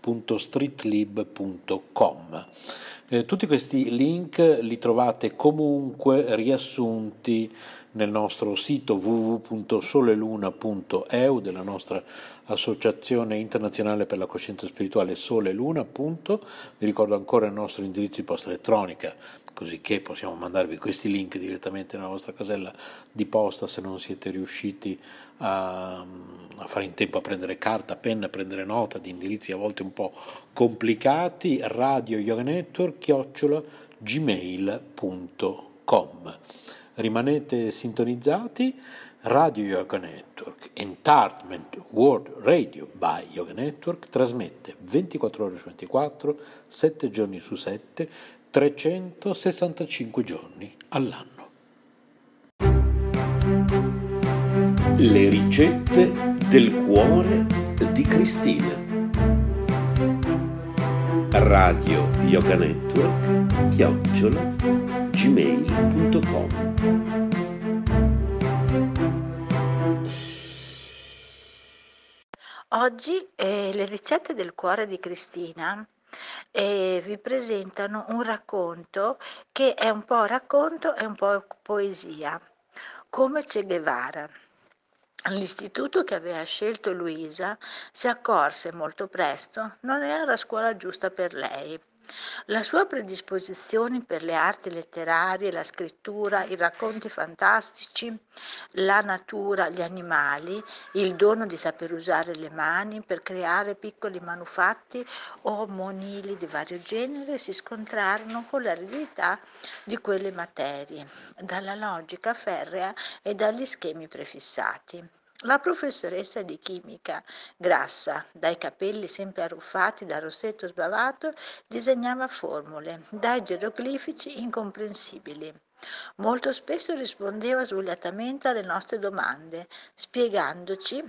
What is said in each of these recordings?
snails-paceedition.stores.streetlib.com. Eh, tutti questi link li trovate comunque riassunti nel nostro sito www.soleluna.eu della nostra associazione internazionale per la coscienza spirituale Sole. Vi ricordo ancora il nostro indirizzo di posta elettronica, così che possiamo mandarvi questi link direttamente nella vostra casella di posta se non siete riusciti a, a fare in tempo a prendere carta, penna, a prendere nota di indirizzi a volte un po' complicati. Radio Yoga Network, chiocciola gmail.com rimanete sintonizzati. Radio Yoga Network, Entertainment World Radio by Yoga Network, trasmette 24 ore su 24, 7 giorni su 7, 365 giorni all'anno. Le ricette del cuore di Cristina. Radio Yoga Network, chiocciola, gmail.com Oggi eh, le ricette del cuore di Cristina e vi presentano un racconto che è un po' racconto e un po' poesia, come Che Guevara. L'istituto che aveva scelto Luisa si accorse molto presto non era la scuola giusta per lei la sua predisposizione per le arti letterarie, la scrittura, i racconti fantastici, la natura, gli animali, il dono di saper usare le mani per creare piccoli manufatti o monili di vario genere si scontrarono con l'aridità di quelle materie, dalla logica ferrea e dagli schemi prefissati. La professoressa di chimica, grassa, dai capelli sempre arruffati da rossetto sbavato, disegnava formule, dai geroglifici incomprensibili. Molto spesso rispondeva svogliatamente alle nostre domande, spiegandoci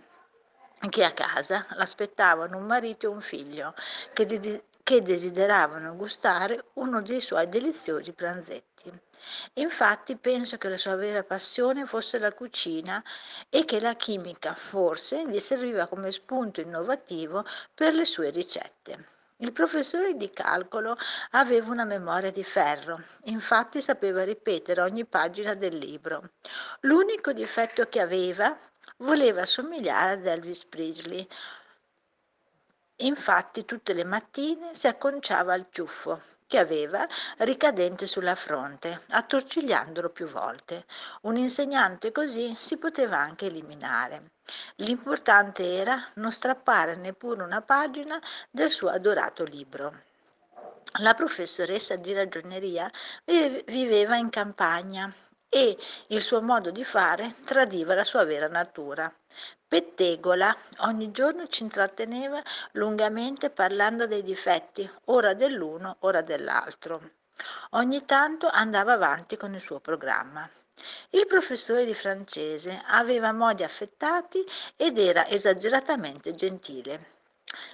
che a casa l'aspettavano un marito e un figlio che, de- che desideravano gustare uno dei suoi deliziosi pranzetti. Infatti penso che la sua vera passione fosse la cucina e che la chimica forse gli serviva come spunto innovativo per le sue ricette. Il professore di calcolo aveva una memoria di ferro, infatti sapeva ripetere ogni pagina del libro. L'unico difetto che aveva voleva somigliare ad Elvis Presley, Infatti tutte le mattine si acconciava al ciuffo che aveva ricadente sulla fronte, attorcigliandolo più volte. Un insegnante così si poteva anche eliminare. L'importante era non strappare neppure una pagina del suo adorato libro. La professoressa di ragioneria viveva in campagna e il suo modo di fare tradiva la sua vera natura. Pettegola ogni giorno ci intratteneva lungamente parlando dei difetti, ora dell'uno, ora dell'altro. Ogni tanto andava avanti con il suo programma. Il professore di francese aveva modi affettati ed era esageratamente gentile.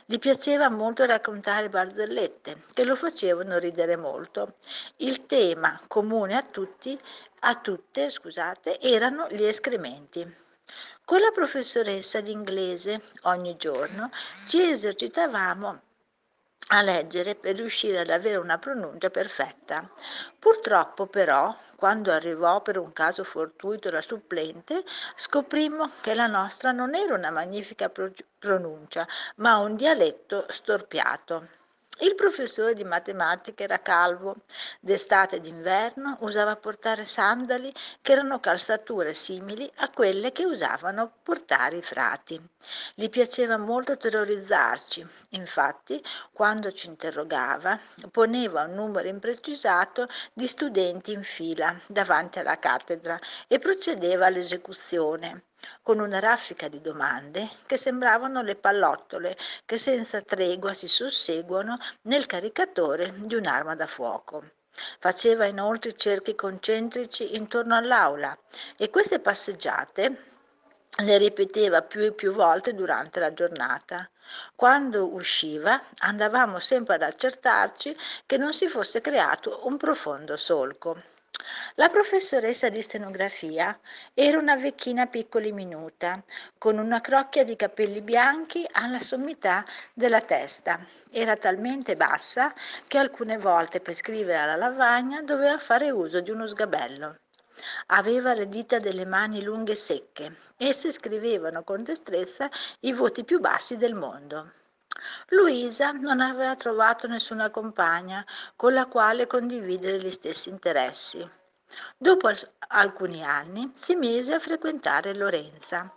Gli piaceva molto raccontare barzellette che lo facevano ridere molto. Il tema comune a tutti, a tutte, scusate, erano gli escrementi. Con la professoressa d'inglese ogni giorno ci esercitavamo a leggere per riuscire ad avere una pronuncia perfetta. Purtroppo però, quando arrivò per un caso fortuito la supplente, scoprimmo che la nostra non era una magnifica pronuncia, ma un dialetto storpiato. Il professore di matematica era calvo, d'estate e d'inverno usava portare sandali che erano calzature simili a quelle che usavano portare i frati. Gli piaceva molto terrorizzarci, infatti quando ci interrogava poneva un numero imprecisato di studenti in fila davanti alla cattedra e procedeva all'esecuzione con una raffica di domande che sembravano le pallottole che senza tregua si susseguono nel caricatore di un'arma da fuoco. Faceva inoltre cerchi concentrici intorno all'aula e queste passeggiate le ripeteva più e più volte durante la giornata. Quando usciva andavamo sempre ad accertarci che non si fosse creato un profondo solco. La professoressa di stenografia era una vecchina piccola e minuta, con una crocchia di capelli bianchi alla sommità della testa. Era talmente bassa che alcune volte per scrivere alla lavagna doveva fare uso di uno sgabello. Aveva le dita delle mani lunghe e secche. Esse scrivevano con destrezza i voti più bassi del mondo. Luisa non aveva trovato nessuna compagna con la quale condividere gli stessi interessi. Dopo alcuni anni si mise a frequentare Lorenza,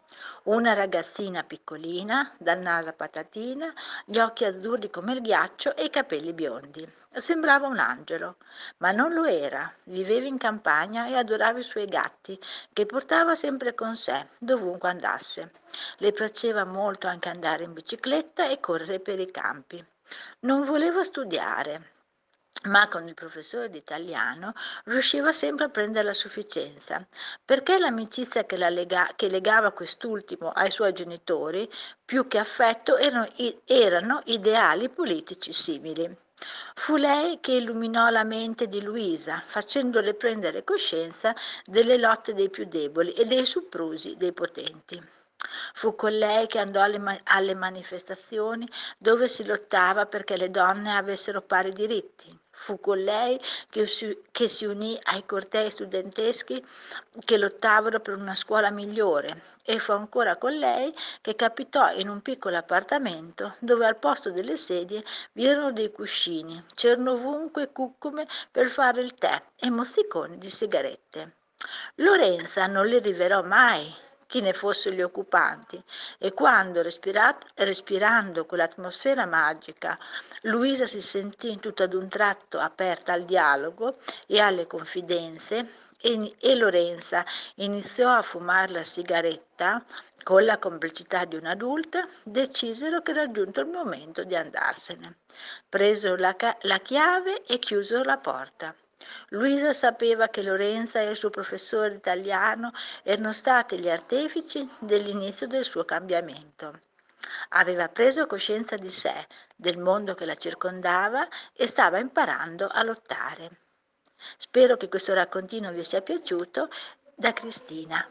una ragazzina piccolina, dal naso a patatina, gli occhi azzurri come il ghiaccio e i capelli biondi. Sembrava un angelo, ma non lo era. Viveva in campagna e adorava i suoi gatti, che portava sempre con sé, dovunque andasse. Le piaceva molto anche andare in bicicletta e correre per i campi. Non voleva studiare, ma con il professore di italiano riusciva sempre a prendere la sufficienza, perché l'amicizia che, la lega, che legava quest'ultimo ai suoi genitori, più che affetto, erano, erano ideali politici simili. Fu lei che illuminò la mente di Luisa, facendole prendere coscienza delle lotte dei più deboli e dei soprusi dei potenti. Fu con lei che andò alle, alle manifestazioni dove si lottava perché le donne avessero pari diritti. Fu con lei che si, che si, unì ai cortei studenteschi che lottavano per una scuola migliore e fu ancora con lei che capitò in un piccolo appartamento dove al posto delle sedie vi erano dei cuscini, c'erano ovunque cucume per fare il tè e mozziconi di sigarette. Lorenza non le rivelò mai chi ne fossero gli occupanti e quando respirando quell'atmosfera magica Luisa si sentì tutto ad un tratto aperta al dialogo e alle confidenze e, e Lorenza iniziò a fumare la sigaretta con la complicità di un'adulta, decisero che era giunto il momento di andarsene. Presero la, la chiave e chiusero la porta. Luisa sapeva che Lorenza e il suo professore italiano erano stati gli artefici dell'inizio del suo cambiamento. Aveva preso coscienza di sé, del mondo che la circondava e stava imparando a lottare. Spero che questo raccontino vi sia piaciuto. Da Cristina.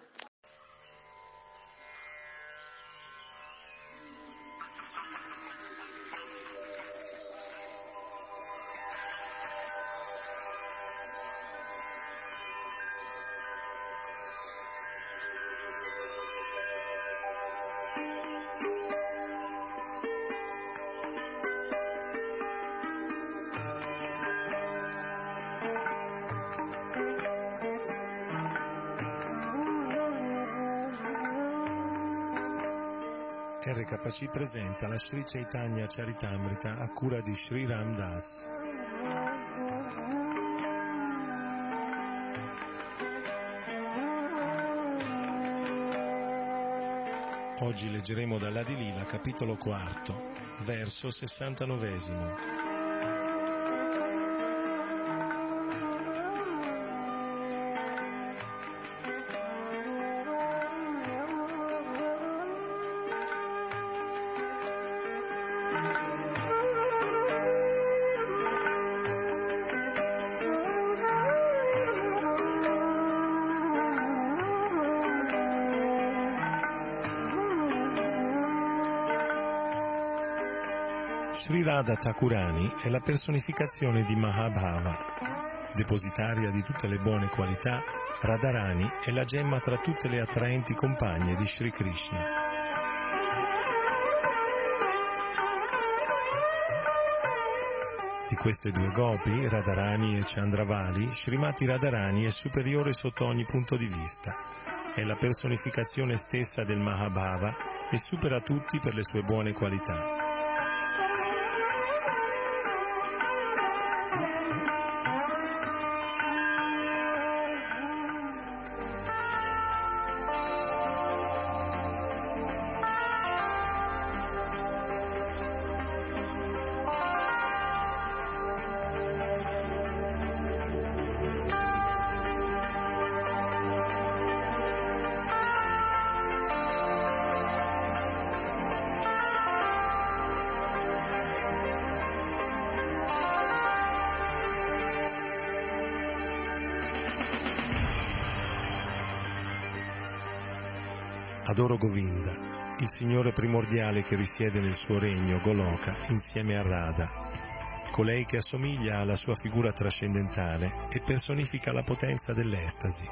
Ci presenta la Sri Chaitanya Charitamrita a cura di Sri Ram Das. Oggi leggeremo dalla di Lila, capitolo quarto, verso 69. Radha Thakurani è la personificazione di Mahabhava. Depositaria di tutte le buone qualità, Radharani è la gemma tra tutte le attraenti compagne di Sri Krishna. Di queste due gopi, Radharani e Chandravali, Srimati Radharani è superiore sotto ogni punto di vista. È la personificazione stessa del Mahabhava e supera tutti per le sue buone qualità. Il Signore primordiale che risiede nel suo regno, Goloka, insieme a Radha, colei che assomiglia alla sua figura trascendentale e personifica la potenza dell'estasi.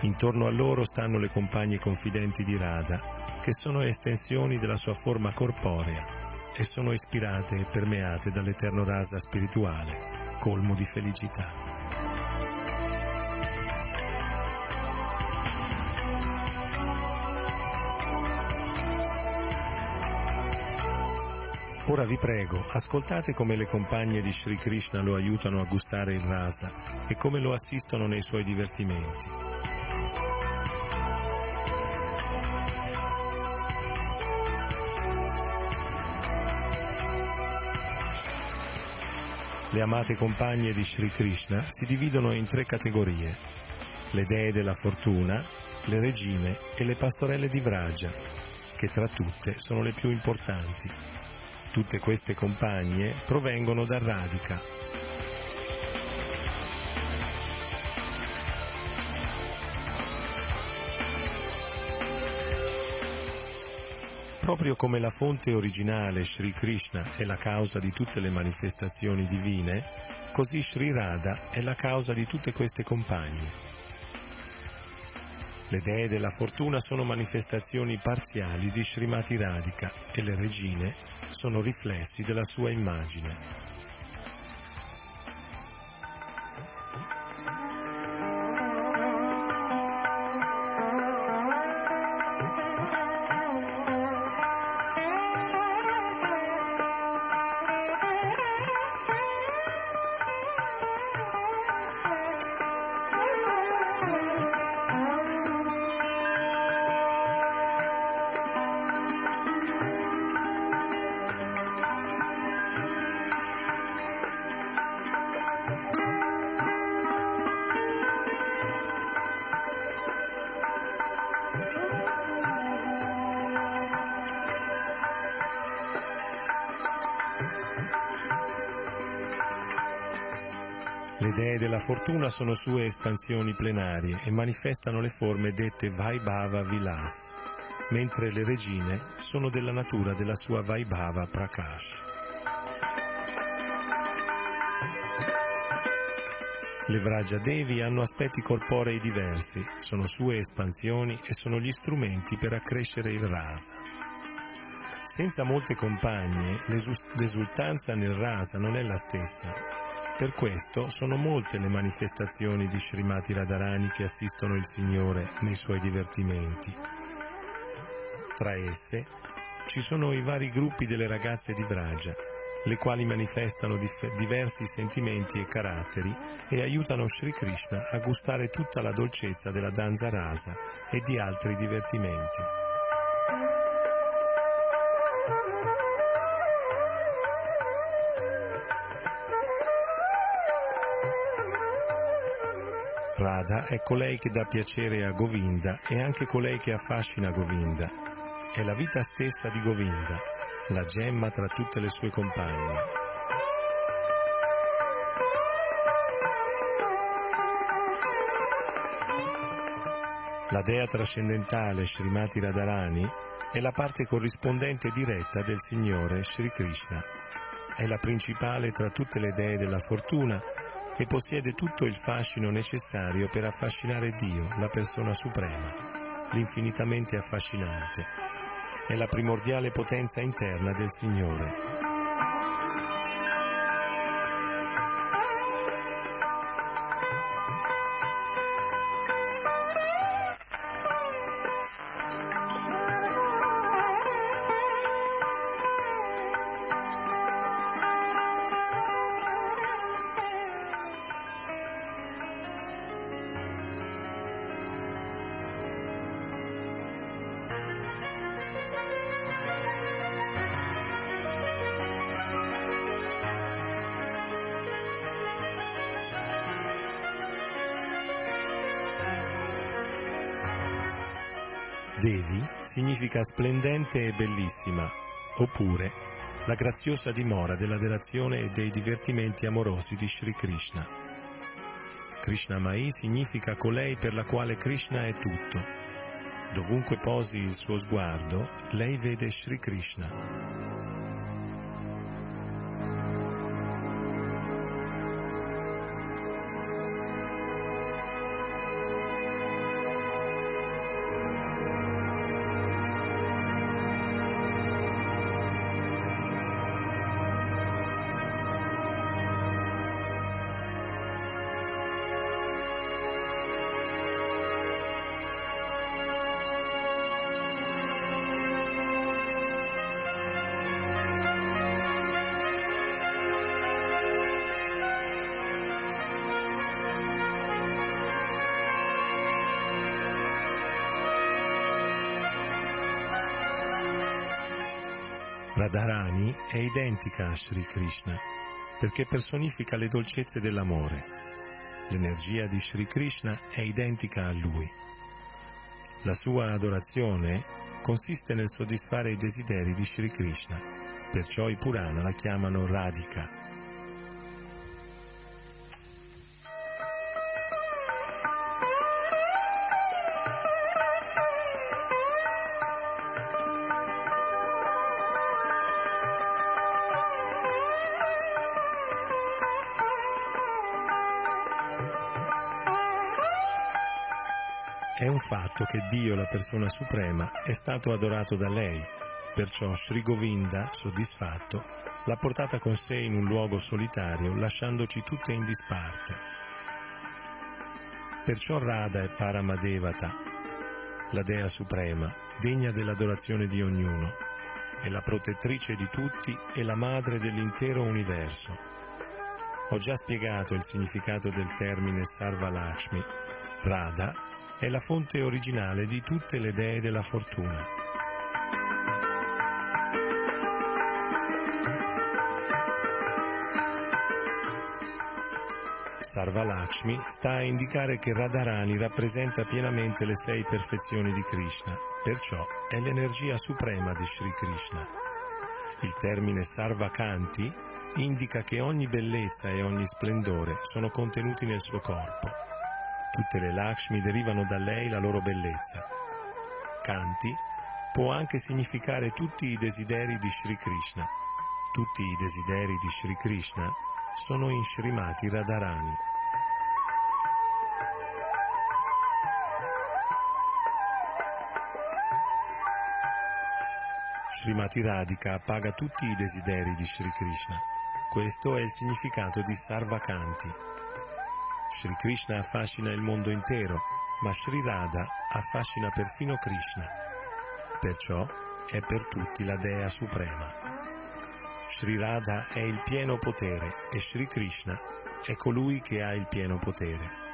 Intorno a loro stanno le compagne confidenti di Radha, che sono estensioni della sua forma corporea e sono ispirate e permeate dall'eterno rasa spirituale, colmo di felicità. Ora vi prego, ascoltate come le compagne di Sri Krishna lo aiutano a gustare il rasa e come lo assistono nei suoi divertimenti. Le amate compagne di Sri Krishna si dividono in tre categorie, le dee della fortuna, le regine e le pastorelle di Vraja, che tra tutte sono le più importanti. Tutte queste compagne provengono da Radica. proprio come la fonte originale Sri Krishna è la causa di tutte le manifestazioni divine, così Sri Radha è la causa di tutte queste compagne. Le dee della fortuna sono manifestazioni parziali di Srimati Radhika e le regine sono riflessi della sua immagine. 41 sono sue espansioni plenarie e manifestano le forme dette Vaibhava Vilas, mentre le regine sono della natura della sua Vaibhava Prakash. Le Vraja Devi hanno aspetti corporei diversi, sono sue espansioni e sono gli strumenti per accrescere il rasa. Senza molte compagne, l'esultanza nel rasa non è la stessa, per questo sono molte le manifestazioni di Srimati Radharani che assistono il Signore nei suoi divertimenti. Tra esse ci sono i vari gruppi delle ragazze di Vraja, le quali manifestano dif- diversi sentimenti e caratteri e aiutano Sri Krishna a gustare tutta la dolcezza della danza rasa e di altri divertimenti. Radha è colei che dà piacere a Govinda e anche colei che affascina Govinda. È la vita stessa di Govinda, la gemma tra tutte le sue compagne. La dea trascendentale Srimati Radharani è la parte corrispondente diretta del Signore Sri Krishna. È la principale tra tutte le dee della fortuna e possiede tutto il fascino necessario per affascinare Dio, la persona suprema, l'infinitamente affascinante. È la primordiale potenza interna del Signore. Significa splendente e bellissima, oppure la graziosa dimora dell'adorazione e dei divertimenti amorosi di Sri Krishna. Krishna Mai significa colei per la quale Krishna è tutto. Dovunque posi il suo sguardo, lei vede Sri Krishna. Radharani è identica a Sri Krishna perché personifica le dolcezze dell'amore. L'energia di Sri Krishna è identica a lui. La sua adorazione consiste nel soddisfare i desideri di Sri Krishna, perciò i Purana la chiamano Radhika. Fatto che Dio, la persona suprema, è stato adorato da lei, perciò Sri Govinda, soddisfatto, l'ha portata con sé in un luogo solitario, lasciandoci tutte in disparte. Perciò Radha è Paramadevata, la Dea Suprema, degna dell'adorazione di ognuno, è la protettrice di tutti e la madre dell'intero universo. Ho già spiegato il significato del termine Sarva Lakshmi. Radha è la fonte originale di tutte le dee della fortuna. Sarva Lakshmi sta a indicare che Radharani rappresenta pienamente le sei perfezioni di Krishna, perciò è l'energia suprema di Sri Krishna. Il termine Sarva Kanti indica che ogni bellezza e ogni splendore sono contenuti nel suo corpo. Tutte le Lakshmi derivano da lei la loro bellezza. Kanti può anche significare tutti i desideri di Sri Krishna. Tutti i desideri di Sri Krishna sono in Srimati Radharani. Srimati Radhika appaga tutti i desideri di Sri Krishna. Questo è il significato di Sarvakanti. Sri Krishna affascina il mondo intero, ma Sri Radha affascina perfino Krishna. Perciò è per tutti la Dea Suprema. Sri Radha è il pieno potere e Sri Krishna è colui che ha il pieno potere.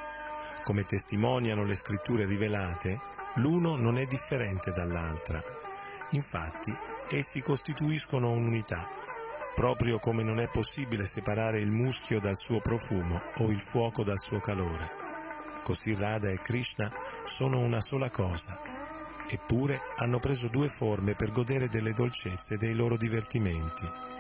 Come testimoniano le scritture rivelate, l'uno non è differente dall'altra. Infatti, essi costituiscono un'unità, proprio come non è possibile separare il muschio dal suo profumo o il fuoco dal suo calore. Così Radha e Krishna sono una sola cosa, eppure hanno preso due forme per godere delle dolcezze dei loro divertimenti.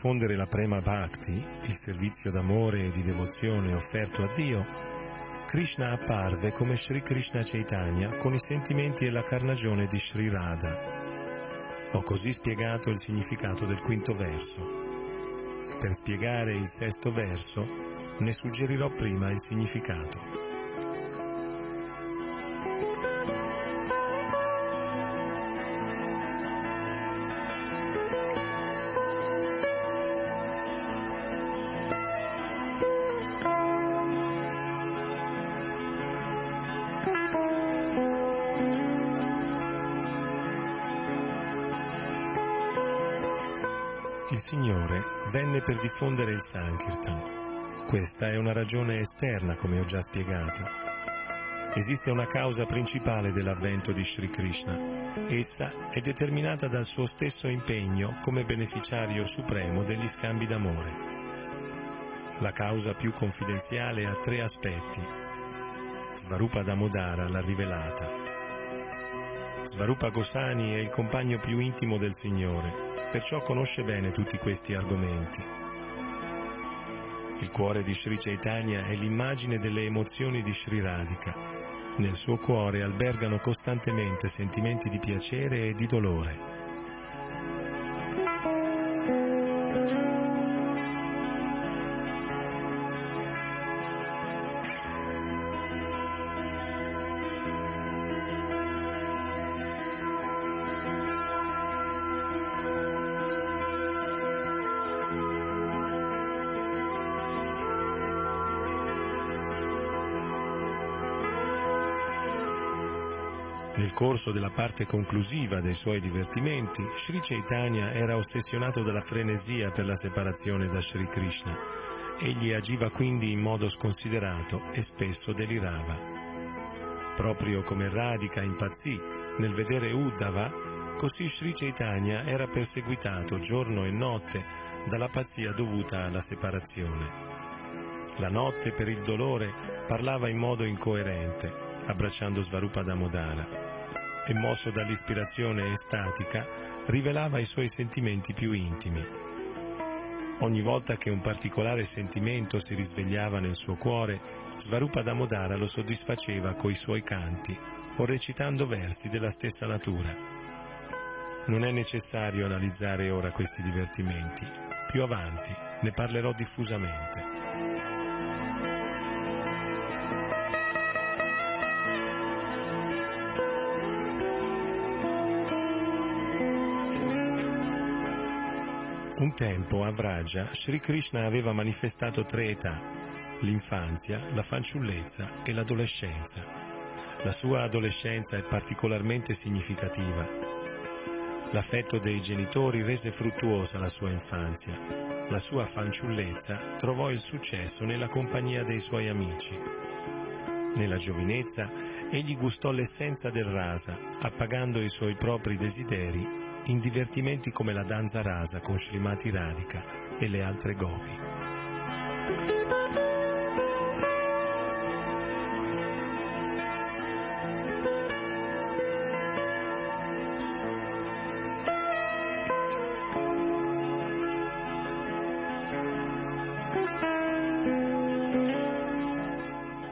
Diffondere la Prema Bhakti, il servizio d'amore e di devozione offerto a Dio, Krishna apparve come Sri Krishna Chaitanya con i sentimenti e la carnagione di Sri Radha. Ho così spiegato il significato del quinto verso. Per spiegare il sesto verso ne suggerirò prima il significato. Venne per diffondere il Sankirtan. Questa è una ragione esterna, come ho già spiegato. Esiste una causa principale dell'avvento di Sri Krishna. Essa è determinata dal suo stesso impegno come beneficiario supremo degli scambi d'amore. La causa più confidenziale ha tre aspetti. Svarupa Damodara l'ha rivelata. Svarupa Gosani è il compagno più intimo del Signore perciò conosce bene tutti questi argomenti. Il cuore di Sri Chaitanya è l'immagine delle emozioni di Sri Radhika. Nel suo cuore albergano costantemente sentimenti di piacere e di dolore. Corso della parte conclusiva dei suoi divertimenti, Sri Chaitanya era ossessionato dalla frenesia per la separazione da Sri Krishna. Egli agiva quindi in modo sconsiderato e spesso delirava. Proprio come Radhika impazzì nel vedere Uddhava, così Sri Chaitanya era perseguitato giorno e notte dalla pazzia dovuta alla separazione. La notte, per il dolore, parlava in modo incoerente, abbracciando Svarupa Damodara e mosso dall'ispirazione estatica, rivelava i suoi sentimenti più intimi. Ogni volta che un particolare sentimento si risvegliava nel suo cuore, Svarupa Damodara lo soddisfaceva coi suoi canti o recitando versi della stessa natura. Non è necessario analizzare ora questi divertimenti, più avanti ne parlerò diffusamente. Un tempo a Vraja Sri Krishna aveva manifestato tre età, l'infanzia, la fanciullezza e l'adolescenza. La sua adolescenza è particolarmente significativa. L'affetto dei genitori rese fruttuosa la sua infanzia. La sua fanciullezza trovò il successo nella compagnia dei suoi amici. Nella giovinezza egli gustò l'essenza del rasa, appagando i suoi propri desideri in divertimenti come la danza rasa con Srimati Radhika e le altre gopi.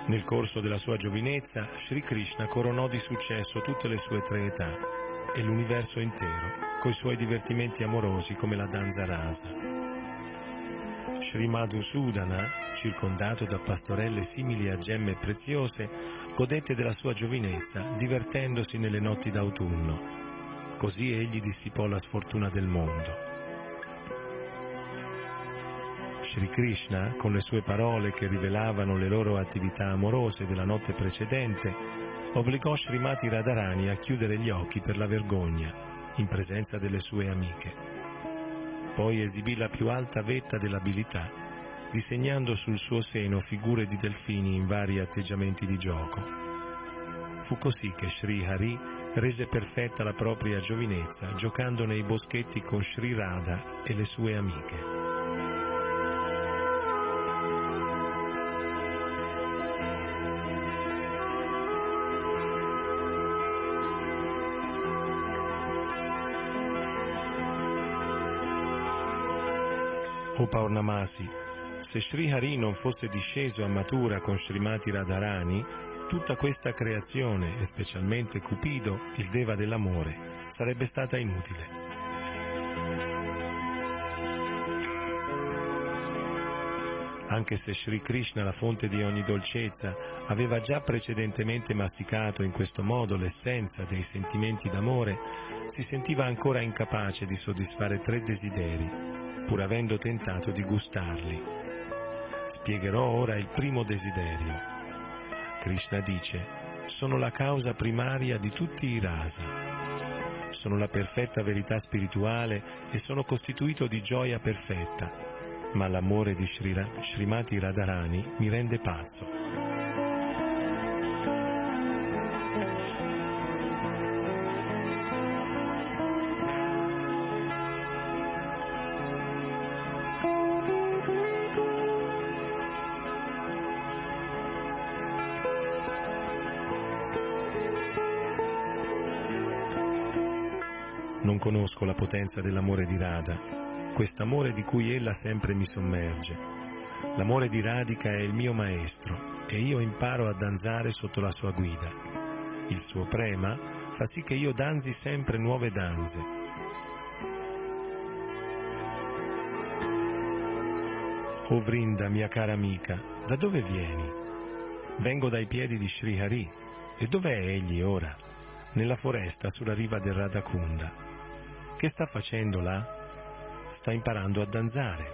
Nel corso della sua giovinezza, Sri Krishna coronò di successo tutte le sue tre età e l'universo intero coi suoi divertimenti amorosi come la danza rasa. Sri Madhusudana, circondato da pastorelle simili a gemme preziose, godette della sua giovinezza divertendosi nelle notti d'autunno. Così egli dissipò la sfortuna del mondo. Sri Krishna, con le sue parole che rivelavano le loro attività amorose della notte precedente, obbligò Srimati Radharani a chiudere gli occhi per la vergogna in presenza delle sue amiche. Poi esibì la più alta vetta dell'abilità, disegnando sul suo seno figure di delfini in vari atteggiamenti di gioco. Fu così che Sri Hari rese perfetta la propria giovinezza, giocando nei boschetti con Sri Radha e le sue amiche. O Paurnamasi, se Sri Hari non fosse disceso a Matura con Srimati Radharani, tutta questa creazione, e specialmente Cupido, il Deva dell'amore, sarebbe stata inutile. Anche se Sri Krishna, la fonte di ogni dolcezza, aveva già precedentemente masticato in questo modo l'essenza dei sentimenti d'amore, si sentiva ancora incapace di soddisfare tre desideri, pur avendo tentato di gustarli. Spiegherò ora il primo desiderio. Krishna dice, sono la causa primaria di tutti i rasa. Sono la perfetta verità spirituale e sono costituito di gioia perfetta, ma l'amore di Srimati Radharani mi rende pazzo. Conosco la potenza dell'amore di Radha, quest'amore di cui ella sempre mi sommerge. L'amore di Radhika è il mio maestro e io imparo a danzare sotto la sua guida. Il suo prema fa sì che io danzi sempre nuove danze. O Vrinda, mia cara amica, da dove vieni? Vengo dai piedi di Sri Hari. E dov'è egli ora? Nella foresta sulla riva del Radhakunda. Che sta facendo là? Sta imparando a danzare.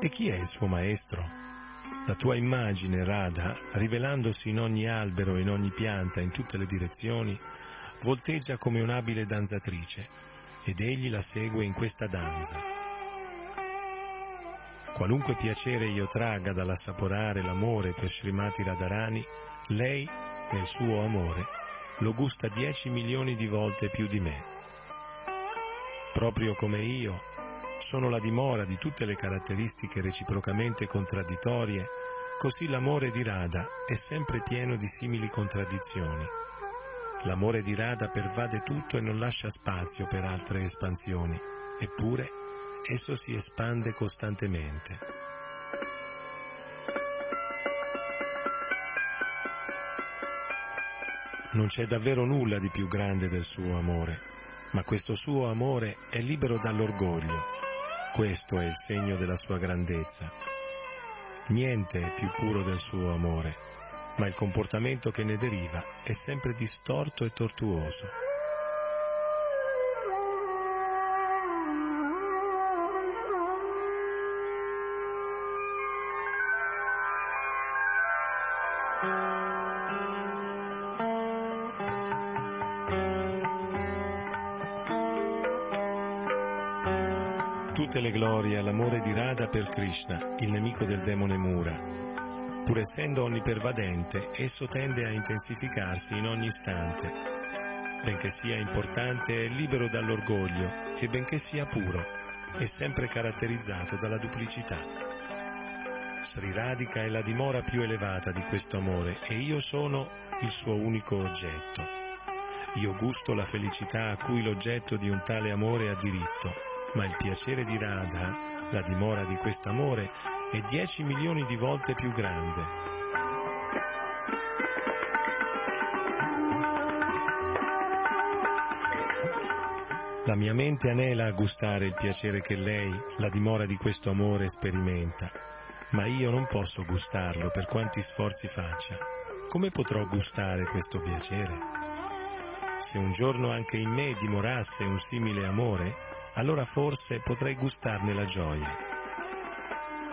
E chi è il suo maestro? La tua immagine, Radha, rivelandosi in ogni albero, in ogni pianta, in tutte le direzioni, volteggia come un'abile danzatrice, ed egli la segue in questa danza. Qualunque piacere io tragga dall'assaporare l'amore per Srimati Radharani, lei, nel suo amore, lo gusta dieci milioni di volte più di me. Proprio come io, sono la dimora di tutte le caratteristiche reciprocamente contraddittorie, così l'amore di Radha è sempre pieno di simili contraddizioni. L'amore di Radha pervade tutto e non lascia spazio per altre espansioni, eppure esso si espande costantemente. Non c'è davvero nulla di più grande del suo amore, ma questo suo amore è libero dall'orgoglio questo è il segno della sua grandezza. Niente è più puro del suo amore, ma il comportamento che ne deriva è sempre distorto e tortuoso. Glorie all'amore di Radha per Krishna, il nemico del demone Mura. Pur essendo onnipervadente, esso tende a intensificarsi in ogni istante. Benché sia importante, è libero dall'orgoglio e benché sia puro, è sempre caratterizzato dalla duplicità. Sri Radhika è la dimora più elevata di questo amore e io sono il suo unico oggetto. Io gusto la felicità a cui l'oggetto di un tale amore ha diritto ma il piacere di Radha, la dimora di quest'amore, è dieci milioni di volte più grande. La mia mente anela a gustare il piacere che lei, la dimora di questo amore, sperimenta, ma io non posso gustarlo per quanti sforzi faccia. Come potrò gustare questo piacere? Se un giorno anche in me dimorasse un simile amore, allora forse potrei gustarne la gioia.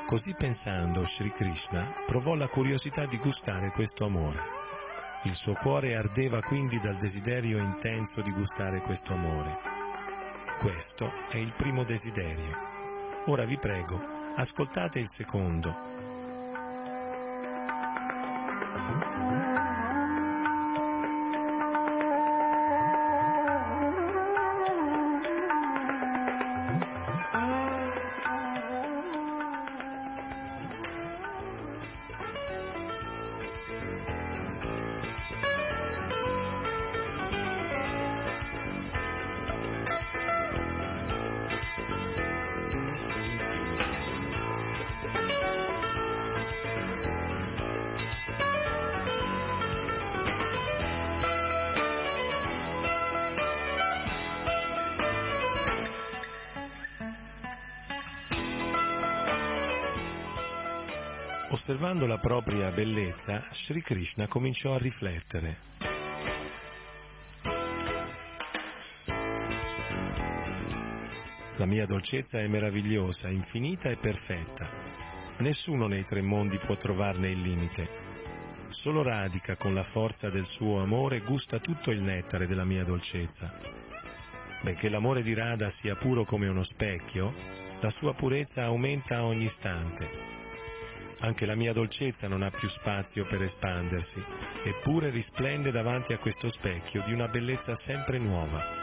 Così pensando, Sri Krishna provò la curiosità di gustare questo amore. Il suo cuore ardeva quindi dal desiderio intenso di gustare questo amore. Questo è il primo desiderio. Ora vi prego, ascoltate il secondo, Osservando la propria bellezza, Sri Krishna cominciò a riflettere. La mia dolcezza è meravigliosa, infinita e perfetta. Nessuno nei tre mondi può trovarne il limite. Solo Radhika, con la forza del suo amore, gusta tutto il nettare della mia dolcezza. Benché l'amore di Radha sia puro come uno specchio, la sua purezza aumenta a ogni istante anche la mia dolcezza non ha più spazio per espandersi, eppure risplende davanti a questo specchio di una bellezza sempre nuova.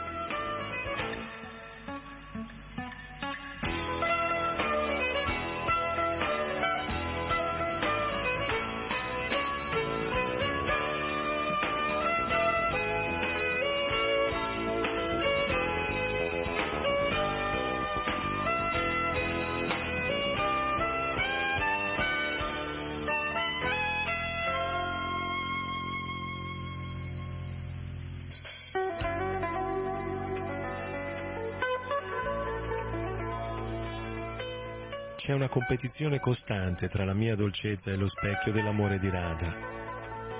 Competizione costante tra la mia dolcezza e lo specchio dell'amore di Radha.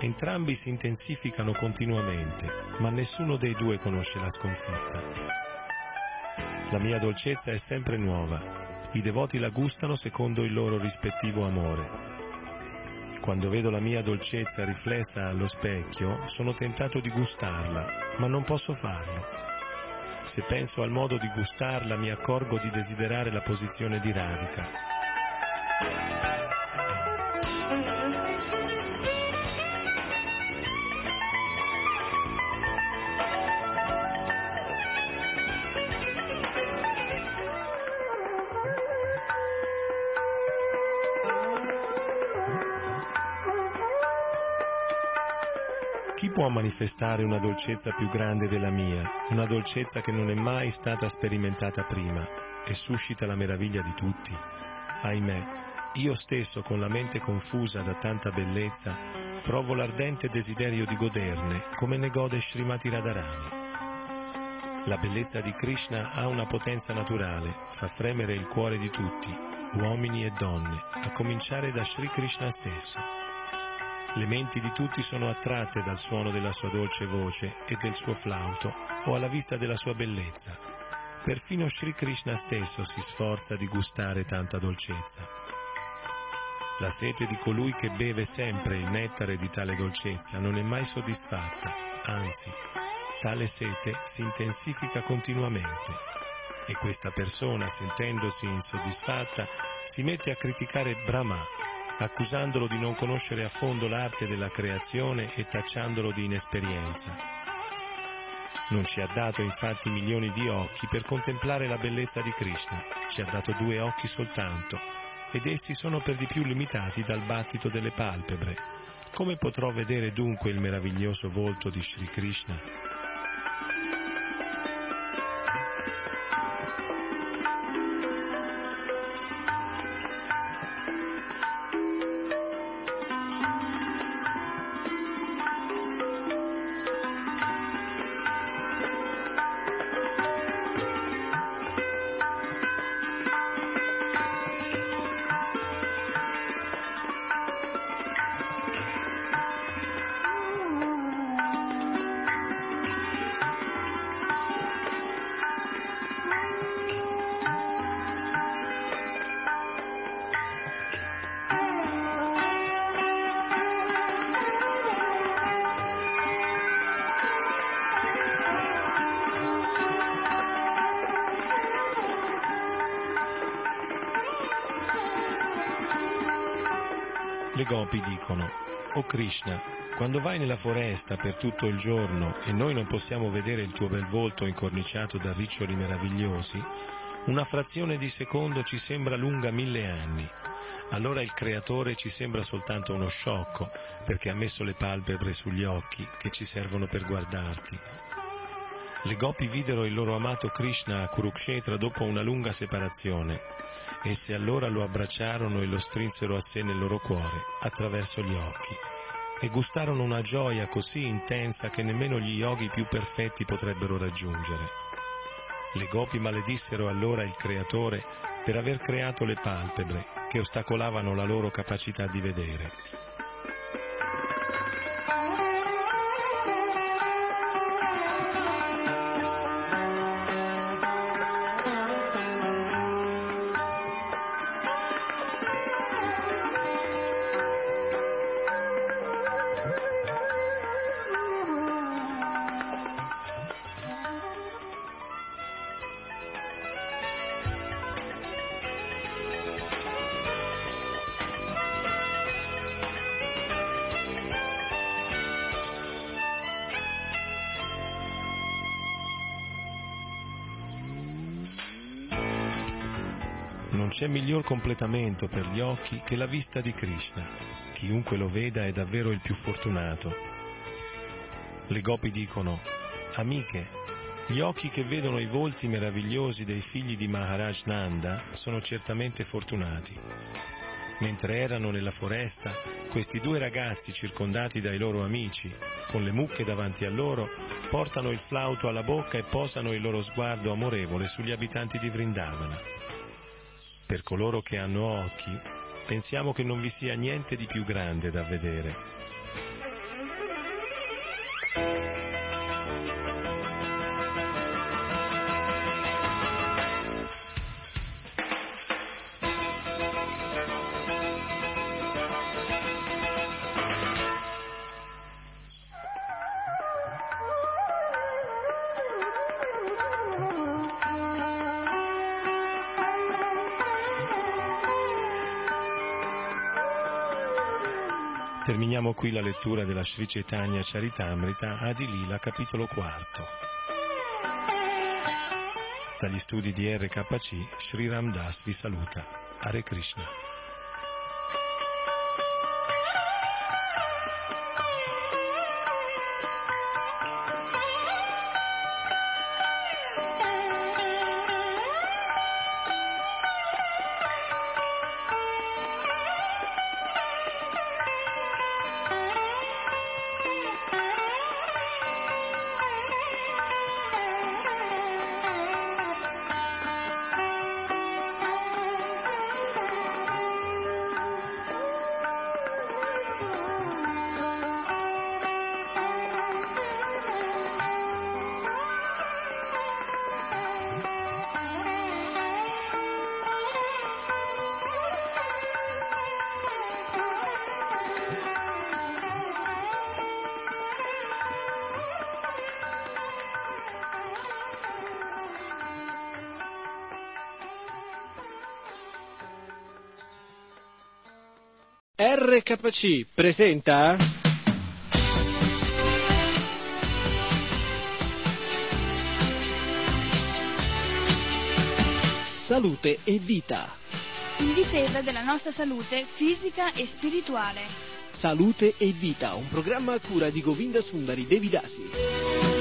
Entrambi si intensificano continuamente, ma nessuno dei due conosce la sconfitta. La mia dolcezza è sempre nuova, I devoti la gustano secondo il loro rispettivo amore. Quando vedo la mia dolcezza riflessa allo specchio, sono tentato di gustarla, ma non posso farlo. Se penso al modo di gustarla, mi accorgo di desiderare la posizione di radica. Può manifestare una dolcezza più grande della mia, una dolcezza che non è mai stata sperimentata prima e suscita la meraviglia di tutti? Ahimè, io stesso, con la mente confusa da tanta bellezza, provo l'ardente desiderio di goderne, come ne gode Srimati Radharani. La bellezza di Krishna ha una potenza naturale, fa fremere il cuore di tutti, uomini e donne, a cominciare da Sri Krishna stesso. Le menti di tutti sono attratte dal suono della sua dolce voce e del suo flauto o alla vista della sua bellezza. Perfino Sri Krishna stesso si sforza di gustare tanta dolcezza. La sete di colui che beve sempre il nettare di tale dolcezza non è mai soddisfatta, anzi, tale sete si intensifica continuamente. E questa persona, sentendosi insoddisfatta, si mette a criticare Brahma accusandolo di non conoscere a fondo l'arte della creazione e tacciandolo di inesperienza. Non ci ha dato infatti milioni di occhi per contemplare la bellezza di Krishna, ci ha dato due occhi soltanto, ed essi sono per di più limitati dal battito delle palpebre. Come potrò vedere dunque il meraviglioso volto di Sri Krishna? Gopi dicono, O Krishna, quando vai nella foresta per tutto il giorno e noi non possiamo vedere il tuo bel volto incorniciato da riccioli meravigliosi, una frazione di secondo ci sembra lunga mille anni. Allora il creatore ci sembra soltanto uno sciocco, perché ha messo le palpebre sugli occhi che ci servono per guardarti. Le gopi videro il loro amato Krishna a Kurukshetra dopo una lunga separazione Esse allora lo abbracciarono e lo strinsero a sé nel loro cuore, attraverso gli occhi, e gustarono una gioia così intensa che nemmeno gli yogi più perfetti potrebbero raggiungere. Le gopi maledissero allora il Creatore per aver creato le palpebre che ostacolavano la loro capacità di vedere c'è miglior completamento per gli occhi che la vista di Krishna. Chiunque lo veda è davvero il più fortunato. Le gopi dicono, amiche, gli occhi che vedono i volti meravigliosi dei figli di Maharaj Nanda sono certamente fortunati. Mentre erano nella foresta, questi due ragazzi circondati dai loro amici, con le mucche davanti a loro, portano il flauto alla bocca e posano il loro sguardo amorevole sugli abitanti di Vrindavana. Per coloro che hanno occhi, pensiamo che non vi sia niente di più grande da vedere. Qui la lettura della Sri Chaitanya Charitamrita Adilila, capitolo quarto. Dagli studi di RKC, Sri Ram Das vi saluta. Hare Krishna. RKC presenta Salute e vita. In difesa della nostra salute fisica e spirituale. Salute e vita, un programma a cura di Govinda Sundari Devidasi.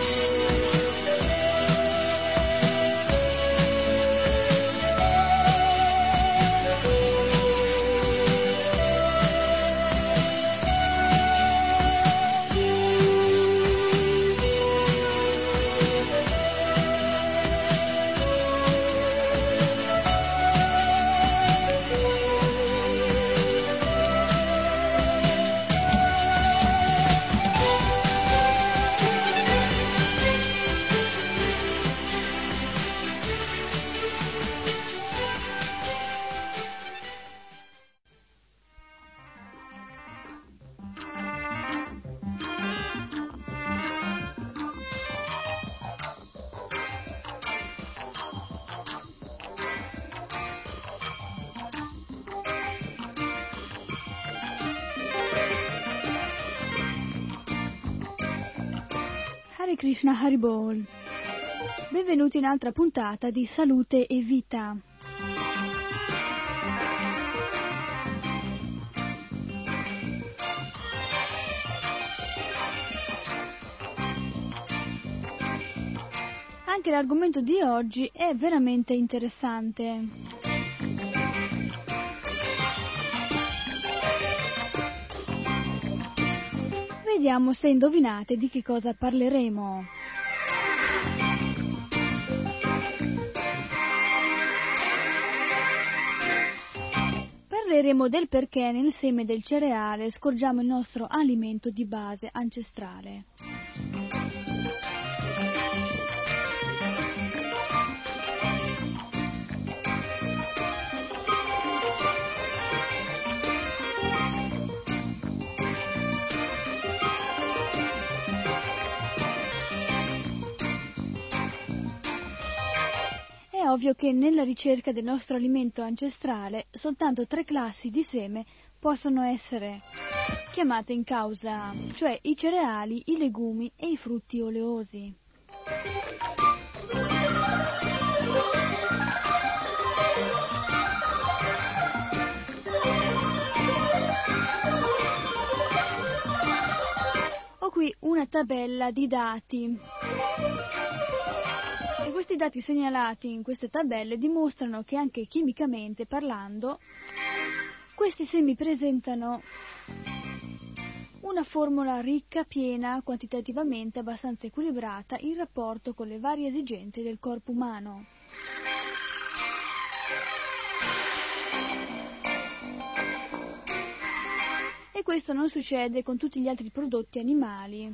Krishna Haribol. Benvenuti in un'altra puntata di Salute e Vita. Anche l'argomento di oggi è veramente interessante. Vediamo se indovinate di che cosa parleremo. Parleremo del perché nel seme del cereale scorgiamo il nostro alimento di base ancestrale. Ovvio che nella ricerca del nostro alimento ancestrale soltanto tre classi di seme possono essere chiamate in causa, cioè i cereali, i legumi e i frutti oleosi. Ho qui una tabella di dati questi dati segnalati in queste tabelle dimostrano che anche chimicamente parlando questi semi presentano una formula ricca, piena, quantitativamente abbastanza equilibrata in rapporto con le varie esigenze del corpo umano. E questo non succede con tutti gli altri prodotti animali.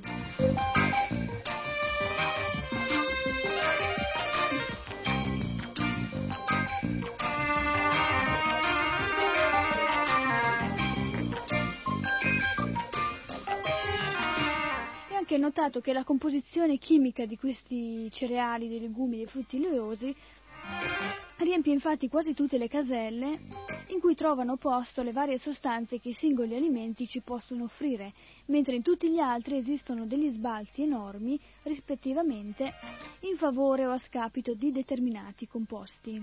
Anche notato che la composizione chimica di questi cereali, dei legumi, dei frutti oleosi riempie infatti quasi tutte le caselle in cui trovano posto le varie sostanze che i singoli alimenti ci possono offrire, mentre in tutti gli altri esistono degli sbalzi enormi, rispettivamente, in favore o a scapito di determinati composti.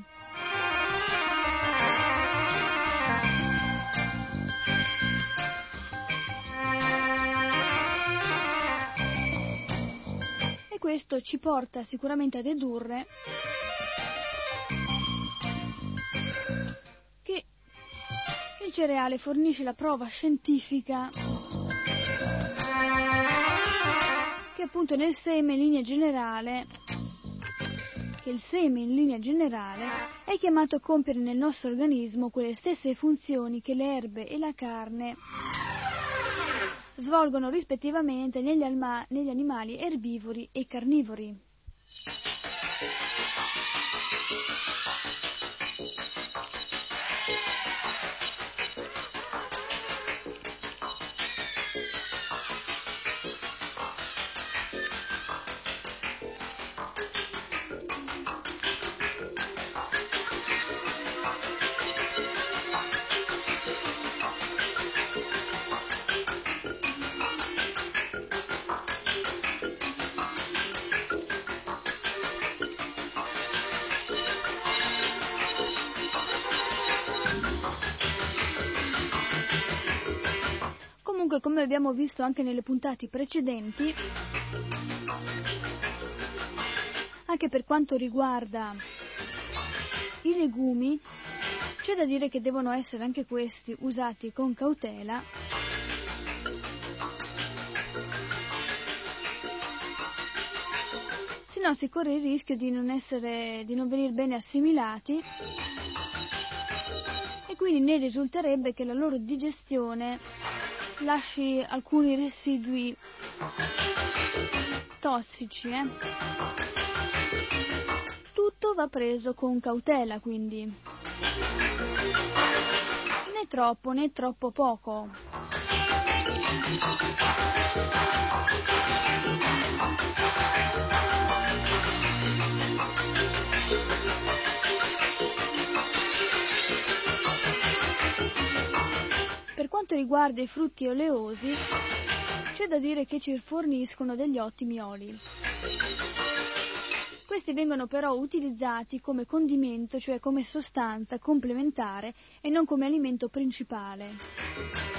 Questo ci porta sicuramente a dedurre Il cereale fornisce la prova scientifica che appunto nel seme in linea generale che il seme in linea generale è chiamato a compiere nel nostro organismo quelle stesse funzioni che le erbe e la carne svolgono rispettivamente negli, alma- negli animali erbivori e carnivori. Comunque, come abbiamo visto anche nelle puntate precedenti, anche per quanto riguarda i legumi, c'è da dire che devono essere anche questi usati con cautela. Se no si corre il rischio di non, essere, di non venire bene assimilati e quindi ne risulterebbe che la loro digestione lasci alcuni residui tossici. Eh? Tutto va preso con cautela quindi. Né troppo né troppo poco. Quanto riguarda i frutti oleosi, c'è da dire che ci forniscono degli ottimi oli. Questi vengono però utilizzati come condimento, cioè come sostanza complementare e non come alimento principale.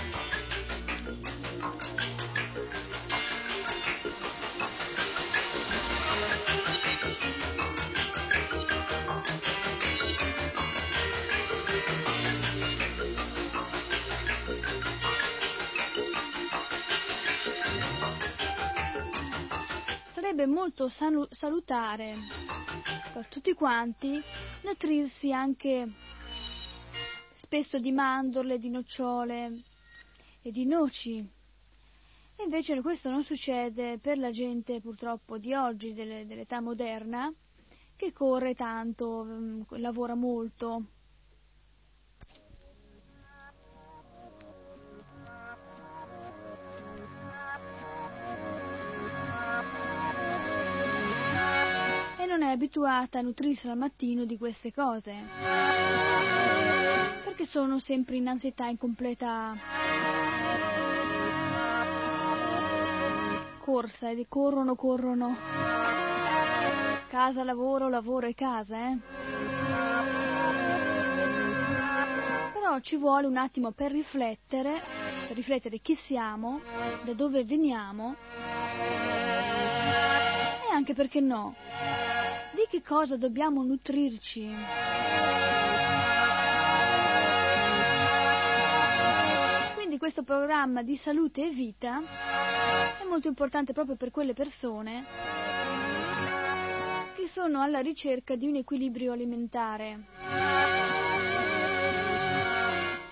Sarebbe molto salutare per tutti quanti nutrirsi anche spesso di mandorle, di nocciole e di noci. E invece questo non succede per la gente purtroppo di oggi, delle, dell'età moderna, che corre tanto, mm, lavora molto. Non è abituata a nutrirsi al mattino di queste cose, perché sono sempre in ansietà, in completa corsa, e corrono, corrono, casa, lavoro, lavoro e casa, eh. Però ci vuole un attimo per riflettere, per riflettere chi siamo, da dove veniamo e anche perché no, di che cosa dobbiamo nutrirci? Quindi questo programma di salute e vita è molto importante proprio per quelle persone che sono alla ricerca di un equilibrio alimentare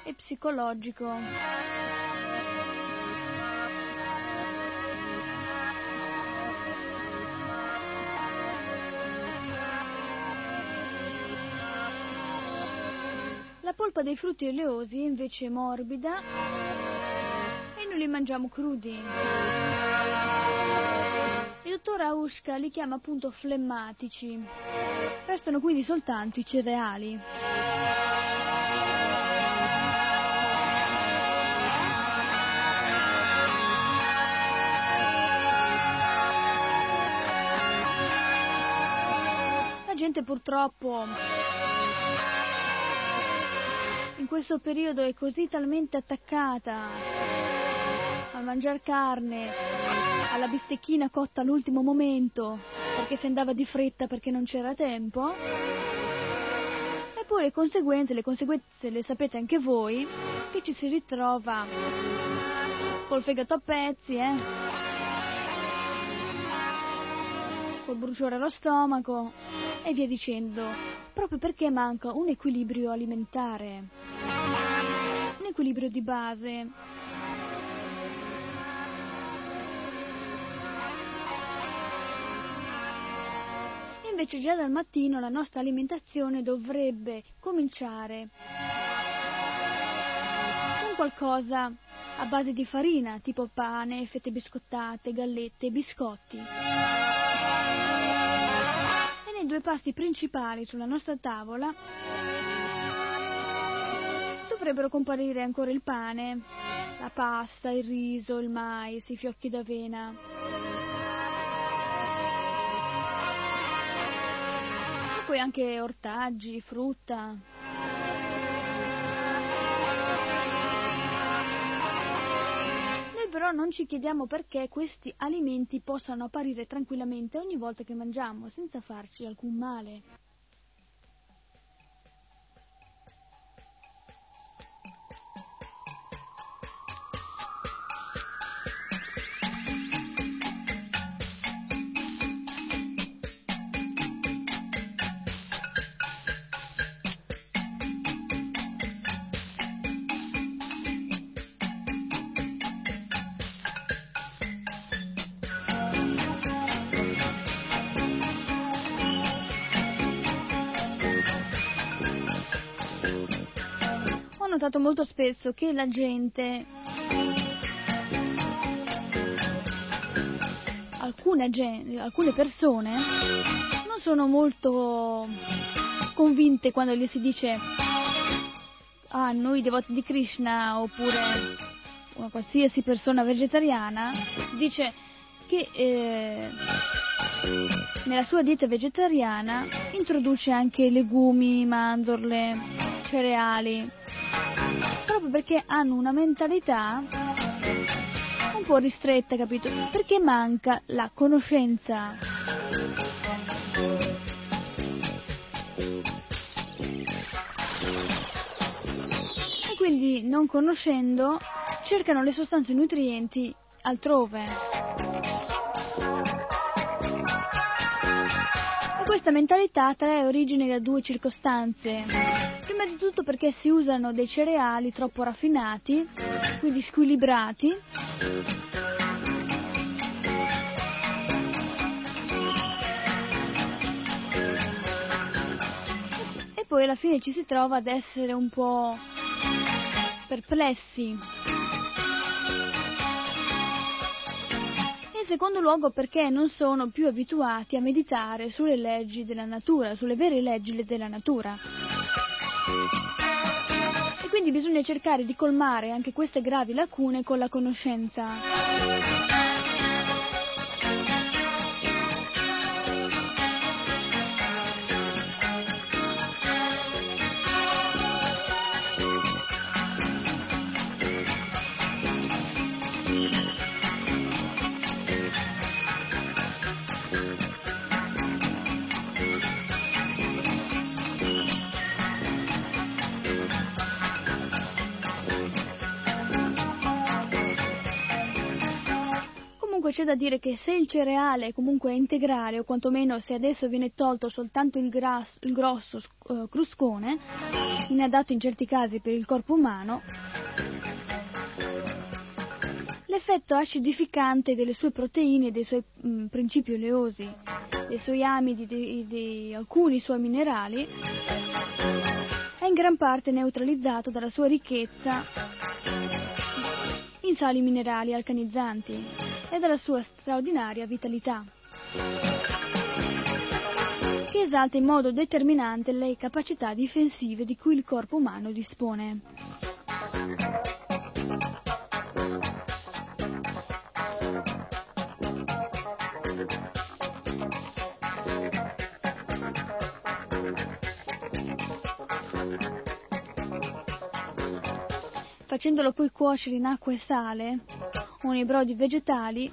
e psicologico. polpa dei frutti oleosi è invece morbida e noi li mangiamo crudi. Il dottor Auschka li chiama appunto flemmatici. Restano quindi soltanto i cereali. La gente purtroppo in questo periodo è così talmente attaccata a mangiare carne, alla bistecchina cotta all'ultimo momento, perché si andava di fretta perché non c'era tempo. E poi le conseguenze, le conseguenze le sapete anche voi, che ci si ritrova col fegato a pezzi, eh? Col bruciore allo stomaco e via dicendo, proprio perché manca un equilibrio alimentare, un equilibrio di base. Invece già dal mattino la nostra alimentazione dovrebbe cominciare con qualcosa a base di farina, tipo pane, fette biscottate, gallette, biscotti. Pasti principali sulla nostra tavola dovrebbero comparire ancora il pane, la pasta, il riso, il mais, i fiocchi d'avena. E poi anche ortaggi, frutta. Non ci chiediamo perché questi alimenti possano apparire tranquillamente ogni volta che mangiamo, senza farci alcun male. Ho notato molto spesso che la gente, alcune, gen- alcune persone, non sono molto convinte quando gli si dice ah, noi devoti di Krishna oppure una qualsiasi persona vegetariana dice che eh, nella sua dieta vegetariana introduce anche legumi, mandorle, cereali, proprio perché hanno una mentalità un po' ristretta, capito? Perché manca la conoscenza. E quindi, non conoscendo, cercano le sostanze nutrienti altrove. Questa mentalità trae origine da due circostanze. Prima di tutto perché si usano dei cereali troppo raffinati, quindi squilibrati, e poi alla fine ci si trova ad essere un po' perplessi. In secondo luogo perché non sono più abituati a meditare sulle leggi della natura, sulle vere leggi della natura. E quindi bisogna cercare di colmare anche queste gravi lacune con la conoscenza. Da dire che se il cereale comunque è integrale, o quantomeno se adesso viene tolto soltanto il, gras- il grosso eh, cruscone, inadatto in certi casi per il corpo umano, l'effetto acidificante delle sue proteine, dei suoi mh, principi oleosi, dei suoi amidi, di, di alcuni suoi minerali, è in gran parte neutralizzato dalla sua ricchezza in sali minerali alcanizzanti e della sua straordinaria vitalità, che esalta in modo determinante le capacità difensive di cui il corpo umano dispone. Facendolo poi cuocere in acqua e sale, o nei brodi vegetali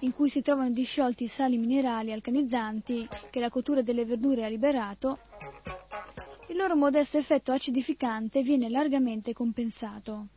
in cui si trovano disciolti sali minerali alcanizzanti che la cottura delle verdure ha liberato, il loro modesto effetto acidificante viene largamente compensato.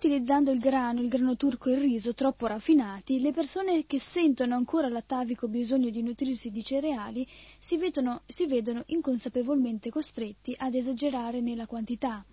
Utilizzando il grano, il grano turco e il riso troppo raffinati, le persone che sentono ancora l'atavico bisogno di nutrirsi di cereali si vedono, si vedono inconsapevolmente costretti ad esagerare nella quantità.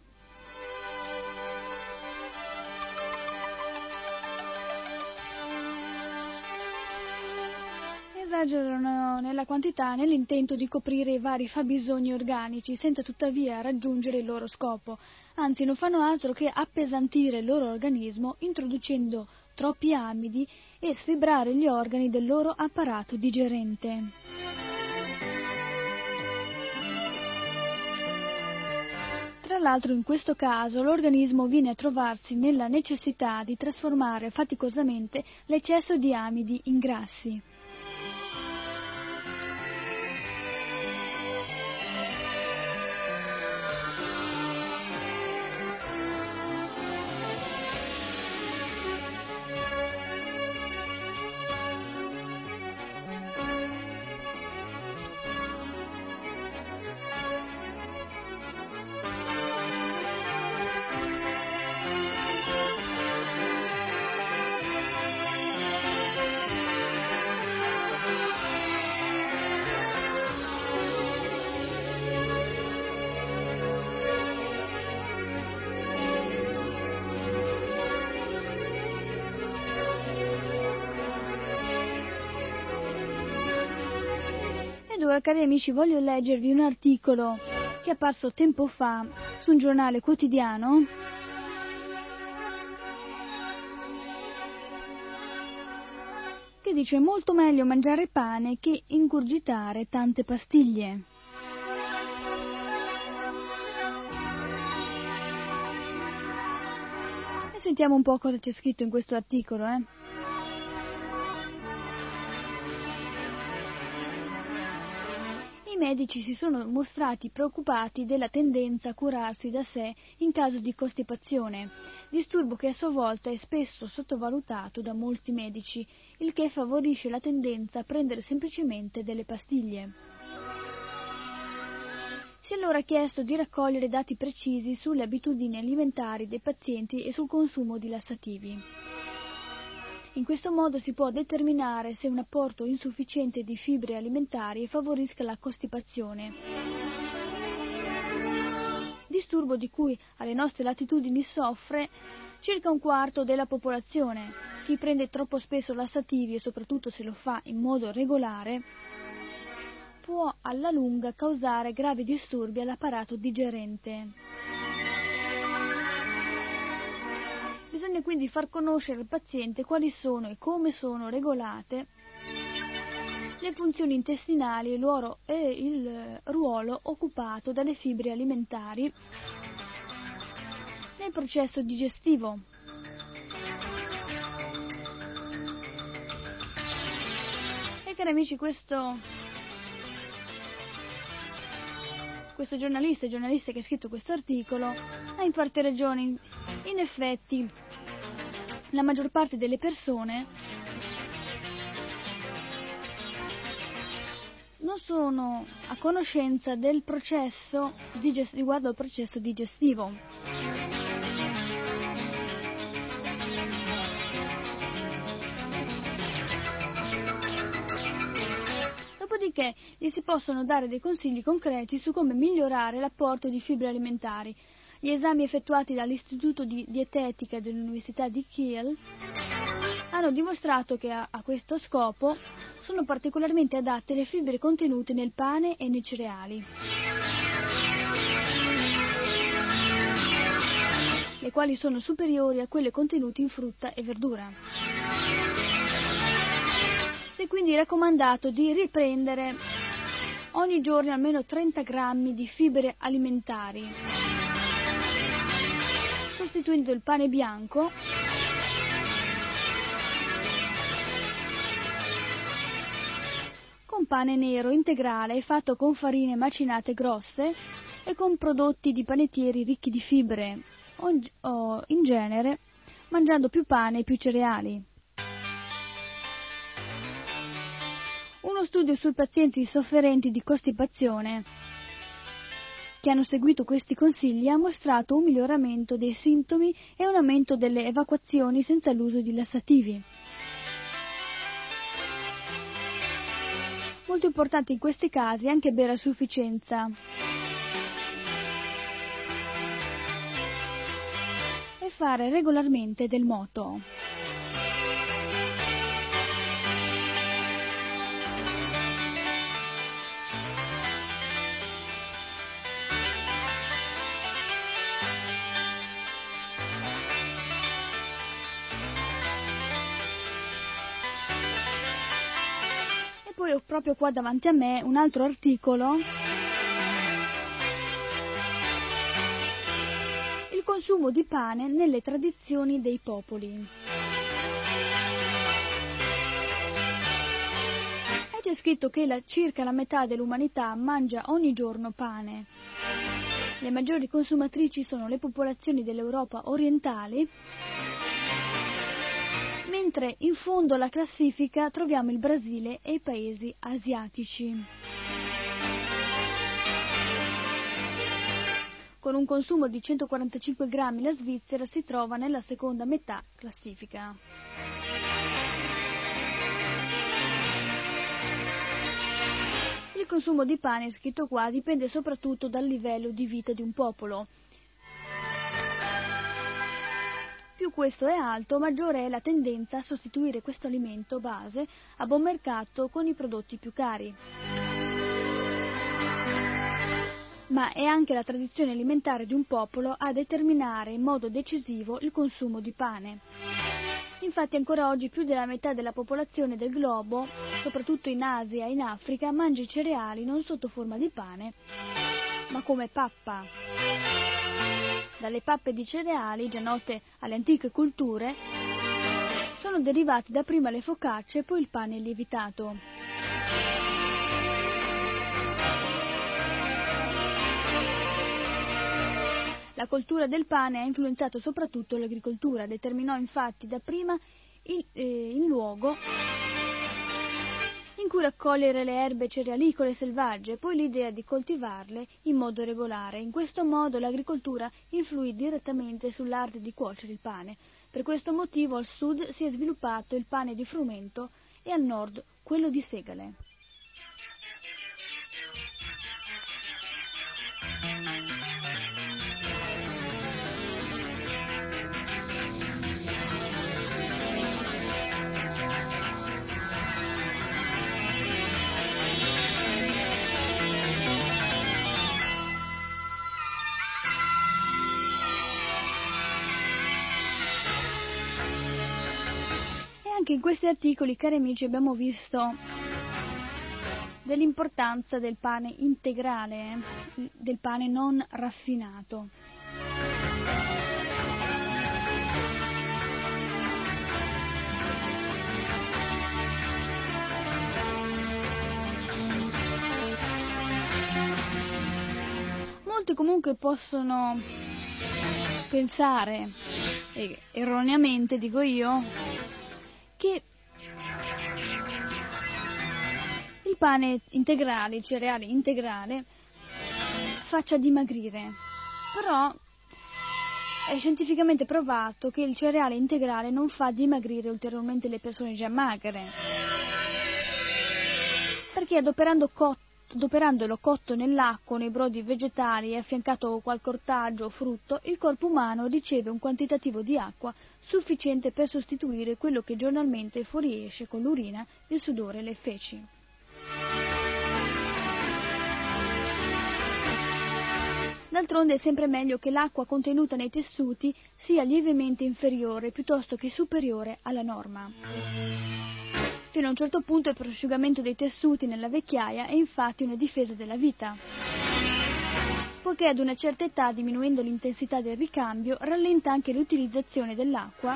Esagerano nella quantità nell'intento di coprire i vari fabbisogni organici senza tuttavia raggiungere il loro scopo, anzi non fanno altro che appesantire il loro organismo introducendo troppi amidi e sfibrare gli organi del loro apparato digerente. Tra l'altro in questo caso l'organismo viene a trovarsi nella necessità di trasformare faticosamente l'eccesso di amidi in grassi. Cari amici, voglio leggervi un articolo che è apparso tempo fa su un giornale quotidiano che dice molto meglio mangiare pane che ingurgitare tante pastiglie. E sentiamo un po' cosa c'è scritto in questo articolo, eh. Medici si sono mostrati preoccupati della tendenza a curarsi da sé in caso di costipazione, disturbo che a sua volta è spesso sottovalutato da molti medici, il che favorisce la tendenza a prendere semplicemente delle pastiglie. Si è allora chiesto di raccogliere dati precisi sulle abitudini alimentari dei pazienti e sul consumo di lassativi. In questo modo si può determinare se un apporto insufficiente di fibre alimentari favorisca la costipazione. Disturbo di cui alle nostre latitudini soffre circa un quarto della popolazione. Chi prende troppo spesso lassativi e soprattutto se lo fa in modo regolare può alla lunga causare gravi disturbi all'apparato digerente. Bisogna quindi far conoscere al paziente quali sono e come sono regolate le funzioni intestinali e, il ruolo occupato dalle fibre alimentari nel processo digestivo. E cari amici, questo, questo giornalista, giornalista che ha scritto questo articolo, ha in parte ragione. In effetti, la maggior parte delle persone non sono a conoscenza del processo digest- riguardo al processo digestivo. Dopodiché gli si possono dare dei consigli concreti su come migliorare l'apporto di fibre alimentari. Gli esami effettuati dall'Istituto di Dietetica dell'Università di Kiel hanno dimostrato che a, a questo scopo sono particolarmente adatte le fibre contenute nel pane e nei cereali. le quali sono superiori a quelle contenute in frutta e verdura. Si è quindi raccomandato di riprendere ogni giorno almeno 30 grammi di fibre alimentari, sostituendo il pane bianco. Con pane nero integrale fatto con farine macinate grosse e con prodotti di panettieri ricchi di fibre, o in genere mangiando più pane e più cereali. Uno studio sui pazienti sofferenti di costipazione che hanno seguito questi consigli ha mostrato un miglioramento dei sintomi e un aumento delle evacuazioni senza l'uso di lassativi. Molto importante in questi casi anche bere a sufficienza. E fare regolarmente del moto. Poi ho proprio qua davanti a me un altro articolo. Il consumo di pane nelle tradizioni dei popoli. E c'è scritto che la, circa la metà dell'umanità mangia ogni giorno pane. Le maggiori consumatrici sono le popolazioni dell'Europa orientale mentre in fondo alla classifica troviamo il Brasile e i paesi asiatici. Con un consumo di 145 grammi la Svizzera si trova nella seconda metà classifica. Il consumo di pane, scritto qua, dipende soprattutto dal livello di vita di un popolo. Più questo è alto, maggiore è la tendenza a sostituire questo alimento base a buon mercato con i prodotti più cari. Ma è anche la tradizione alimentare di un popolo a determinare in modo decisivo il consumo di pane. Infatti ancora oggi più della metà della popolazione del globo, soprattutto in Asia e in Africa, mangia i cereali non sotto forma di pane, ma come pappa dalle pappe di cereali, già note alle antiche culture, sono derivati dapprima le focacce e poi il pane lievitato. La coltura del pane ha influenzato soprattutto l'agricoltura, determinò infatti dapprima in, eh, in luogo cui raccogliere le erbe cerealicole selvagge e poi l'idea di coltivarle in modo regolare. In questo modo l'agricoltura influì direttamente sull'arte di cuocere il pane. Per questo motivo al sud si è sviluppato il pane di frumento e al nord quello di segale. Anche in questi articoli, cari amici, abbiamo visto dell'importanza del pane integrale, del pane non raffinato. Molti comunque possono pensare, erroneamente dico io, che il pane integrale, il cereale integrale, faccia dimagrire. Però è scientificamente provato che il cereale integrale non fa dimagrire ulteriormente le persone già magre. perché adoperando cotto adoperandolo cotto nell'acqua nei brodi vegetali e affiancato qualche ortaggio o frutto, il corpo umano riceve un quantitativo di acqua sufficiente per sostituire quello che giornalmente fuoriesce con l'urina, il sudore e le feci. D'altronde è sempre meglio che l'acqua contenuta nei tessuti sia lievemente inferiore piuttosto che superiore alla norma. Fino a un certo punto il prosciugamento dei tessuti nella vecchiaia è infatti una difesa della vita, poiché ad una certa età, diminuendo l'intensità del ricambio, rallenta anche l'utilizzazione dell'acqua,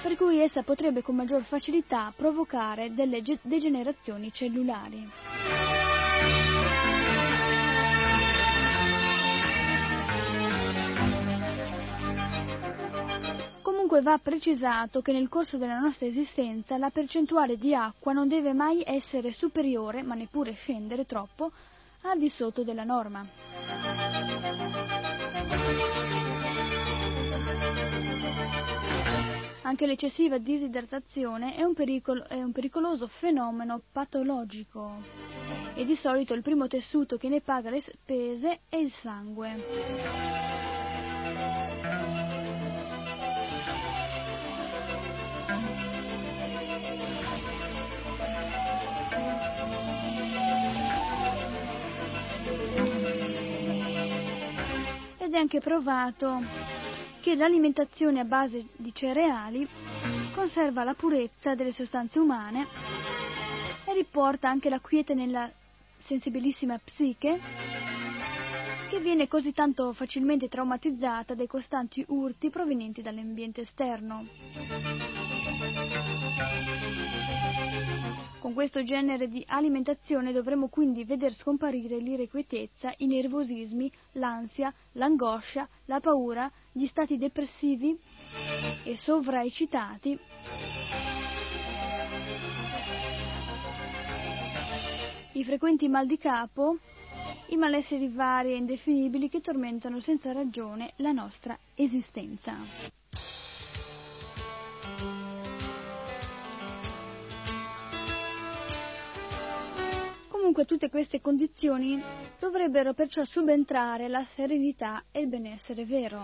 per cui essa potrebbe con maggior facilità provocare delle degenerazioni cellulari. Comunque va precisato che nel corso della nostra esistenza la percentuale di acqua non deve mai essere superiore, ma neppure scendere troppo, al di sotto della norma. Anche l'eccessiva disidratazione è un, pericolo, è un pericoloso fenomeno patologico e di solito il primo tessuto che ne paga le spese è il sangue. Ed è anche provato che l'alimentazione a base di cereali conserva la purezza delle sostanze umane e riporta anche la quiete nella sensibilissima psiche che viene così tanto facilmente traumatizzata dai costanti urti provenienti dall'ambiente esterno. Con questo genere di alimentazione dovremo quindi veder scomparire l'irrequietezza, i nervosismi, l'ansia, l'angoscia, la paura, gli stati depressivi e sovraeccitati i frequenti mal di capo, i malesseri vari e indefinibili che tormentano senza ragione la nostra esistenza. Comunque tutte queste condizioni dovrebbero perciò subentrare la serenità e il benessere vero.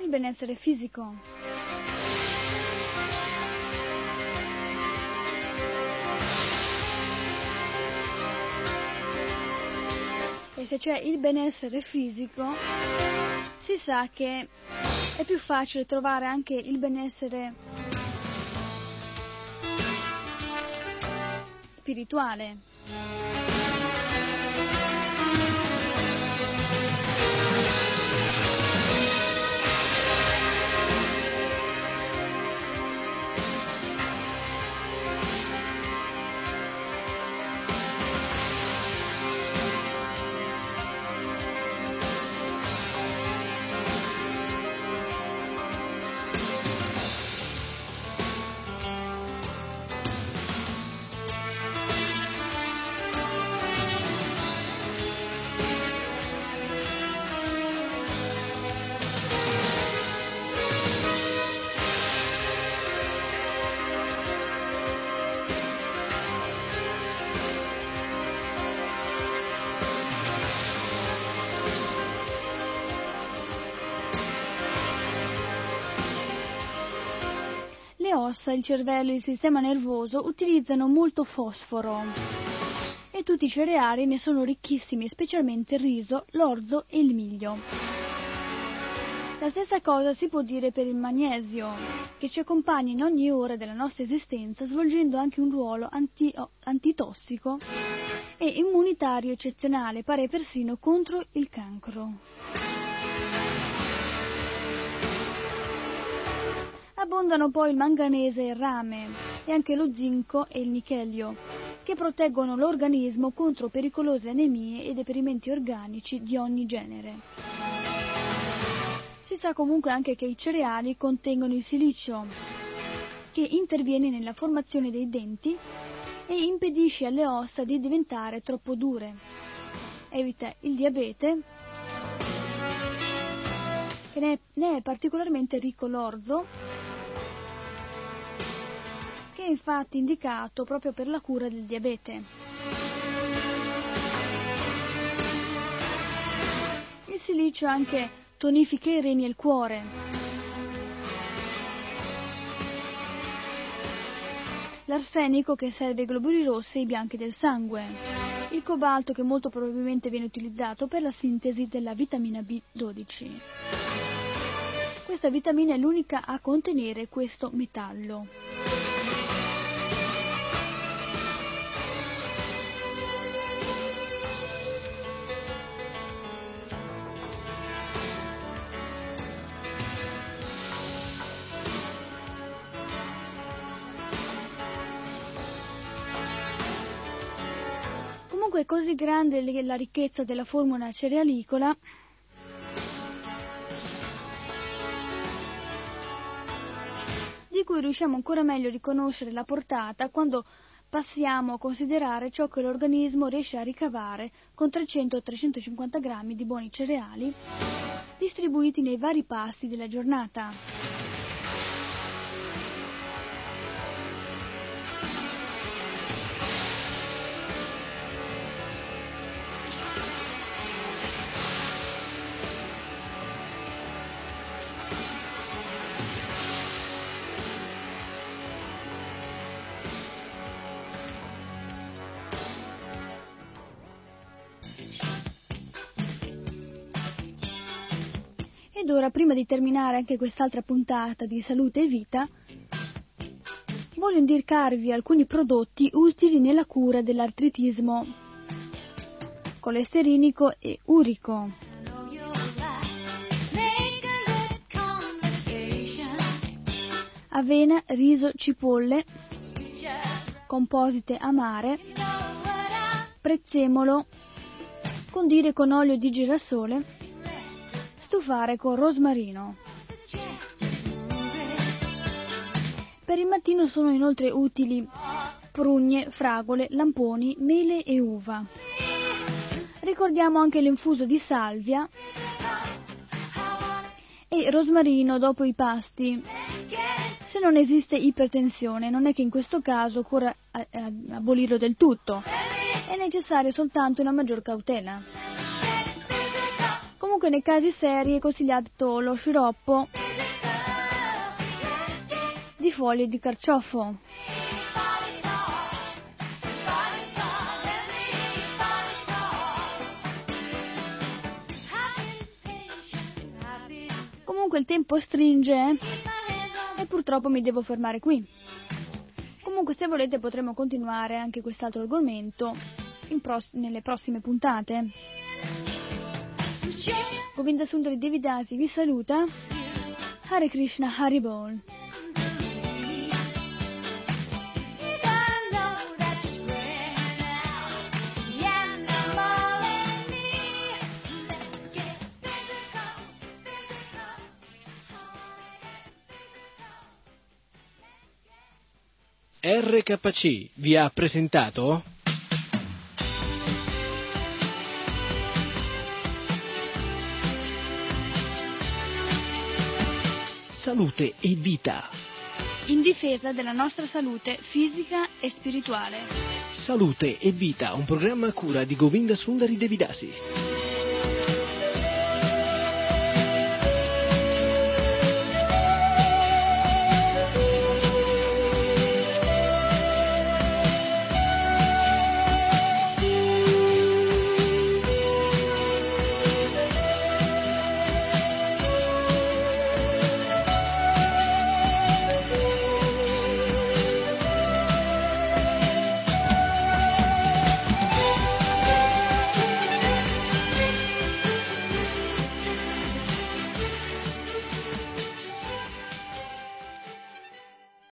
Il benessere fisico. E se c'è il benessere fisico, si sa che è più facile trovare anche il benessere spirituale. Ossa, il cervello e il sistema nervoso utilizzano molto fosforo e tutti i cereali ne sono ricchissimi, specialmente il riso, l'orzo e il miglio. La stessa cosa si può dire per il magnesio, che ci accompagna in ogni ora della nostra esistenza, svolgendo anche un ruolo anti- antitossico e immunitario eccezionale, pare persino contro il cancro. Abbondano poi il manganese e il rame e anche lo zinco e il nichelio, che proteggono l'organismo contro pericolose anemie e deperimenti organici di ogni genere. Si sa comunque anche che i cereali contengono il silicio, che interviene nella formazione dei denti e impedisce alle ossa di diventare troppo dure. Evita il diabete, che ne è particolarmente ricco l'orzo, infatti indicato proprio per la cura del diabete. Il silicio anche tonifica i reni e il cuore. L'arsenico che serve ai globuli rossi e ai bianchi del sangue. Il cobalto che molto probabilmente viene utilizzato per la sintesi della vitamina B12. Questa vitamina è l'unica a contenere questo metallo. Comunque è così grande la ricchezza della formula cerealicola di cui riusciamo ancora meglio a riconoscere la portata quando passiamo a considerare ciò che l'organismo riesce a ricavare con 300-350 grammi di buoni cereali distribuiti nei vari pasti della giornata. Ed ora, prima di terminare anche quest'altra puntata di salute e vita, voglio indicarvi alcuni prodotti utili nella cura dell'artritismo colesterinico e urico. Avena, riso, cipolle, composite amare, prezzemolo, condire con olio di girasole, stufare con rosmarino. Per il mattino sono inoltre utili prugne, fragole, lamponi, mele e uva. Ricordiamo anche l'infuso di salvia e rosmarino dopo i pasti. Se non esiste ipertensione, non è che in questo caso occorra abolirlo del tutto, è necessaria soltanto una maggior cautela. Comunque nei casi seri è consigliato lo sciroppo di foglie di carciofo. Comunque il tempo stringe e purtroppo mi devo fermare qui. Comunque se volete potremo continuare anche quest'altro argomento pros- nelle prossime puntate. Govinda Sundari Devidasi vi saluta. Hare Krishna Haribol. RKC vi ha presentato Salute e vita. In difesa della nostra salute fisica e spirituale. Salute e vita, un programma a cura di Govinda Sundari Devidasi.